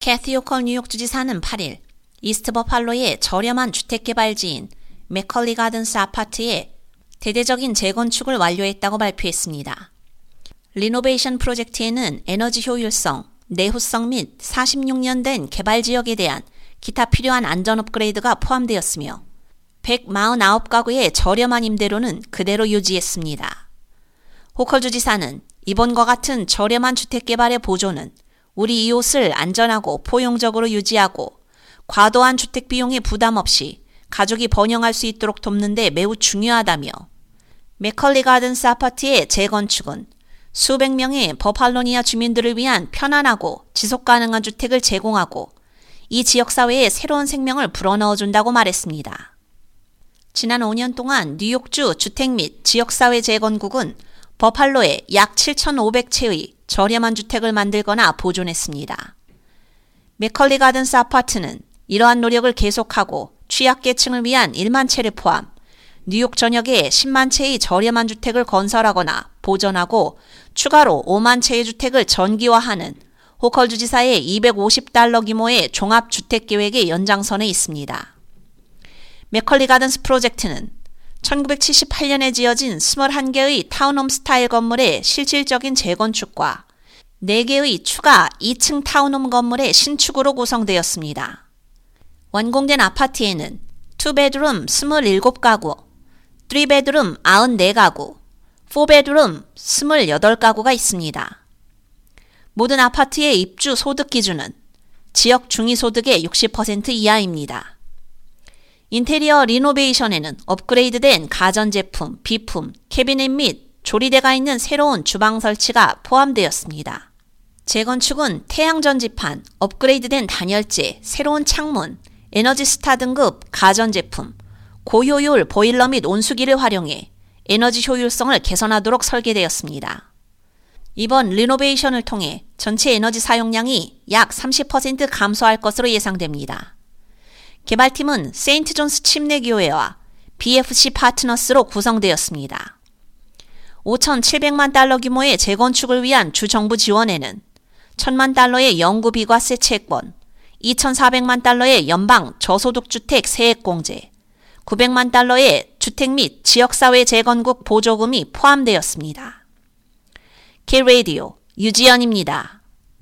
캐티 호컬 뉴욕 주지사는 8일 이스트 버팔로의 저렴한 주택개발지인 맥컬리 가든스 아파트에 대대적인 재건축을 완료했다고 발표했습니다. 리노베이션 프로젝트에는 에너지 효율성, 내후성 및 46년 된 개발 지역에 대한 기타 필요한 안전 업그레이드가 포함되었으며 149가구의 저렴한 임대료는 그대로 유지했습니다. 호컬 주지사는 이번과 같은 저렴한 주택 개발의 보조는 우리 이웃을 안전하고 포용적으로 유지하고 과도한 주택 비용의 부담 없이 가족이 번영할 수 있도록 돕는 데 매우 중요하다며 맥컬리 가든스 아파트의 재건축은 수백 명의 버팔로니아 주민들을 위한 편안하고 지속 가능한 주택을 제공하고 이 지역사회에 새로운 생명을 불어넣어준다고 말했습니다. 지난 5년 동안 뉴욕주 주택 및 지역사회 재건국은 버팔로에 약 7,500채의 저렴한 주택을 만들거나 보존했습니다. 맥컬리 가든스 아파트는 이러한 노력을 계속하고 취약계층을 위한 1만 채를 포함 뉴욕 전역에 10만 채의 저렴한 주택을 건설하거나 보존하고 추가로 5만 채의 주택을 전기화하는 호컬 주지사의 250달러 규모의 종합주택 계획의 연장선에 있습니다. 맥컬리 가든스 프로젝트는 1978년에 지어진 21개의 타운홈 스타일 건물의 실질적인 재건축과 4개의 추가 2층 타운홈 건물의 신축으로 구성되었습니다. 완공된 아파트에는 2베드룸 27가구, 3베드룸 94가구, 4베드룸 28가구가 있습니다. 모든 아파트의 입주 소득 기준은 지역 중위소득의 60% 이하입니다. 인테리어 리노베이션에는 업그레이드된 가전제품, 비품, 캐비넷 및 조리대가 있는 새로운 주방 설치가 포함되었습니다. 재건축은 태양 전지판, 업그레이드된 단열재, 새로운 창문, 에너지 스타 등급 가전제품, 고효율 보일러 및 온수기를 활용해 에너지 효율성을 개선하도록 설계되었습니다. 이번 리노베이션을 통해 전체 에너지 사용량이 약 30% 감소할 것으로 예상됩니다. 개발팀은 세인트 존스 침례교회와 BFC 파트너스로 구성되었습니다. 5,700만 달러 규모의 재건축을 위한 주정부 지원에는 1,000만 달러의 연구 비과 세 채권, 2,400만 달러의 연방 저소득주택 세액공제, 900만 달러의 주택 및 지역사회 재건국 보조금이 포함되었습니다. K-Radio 유지연입니다.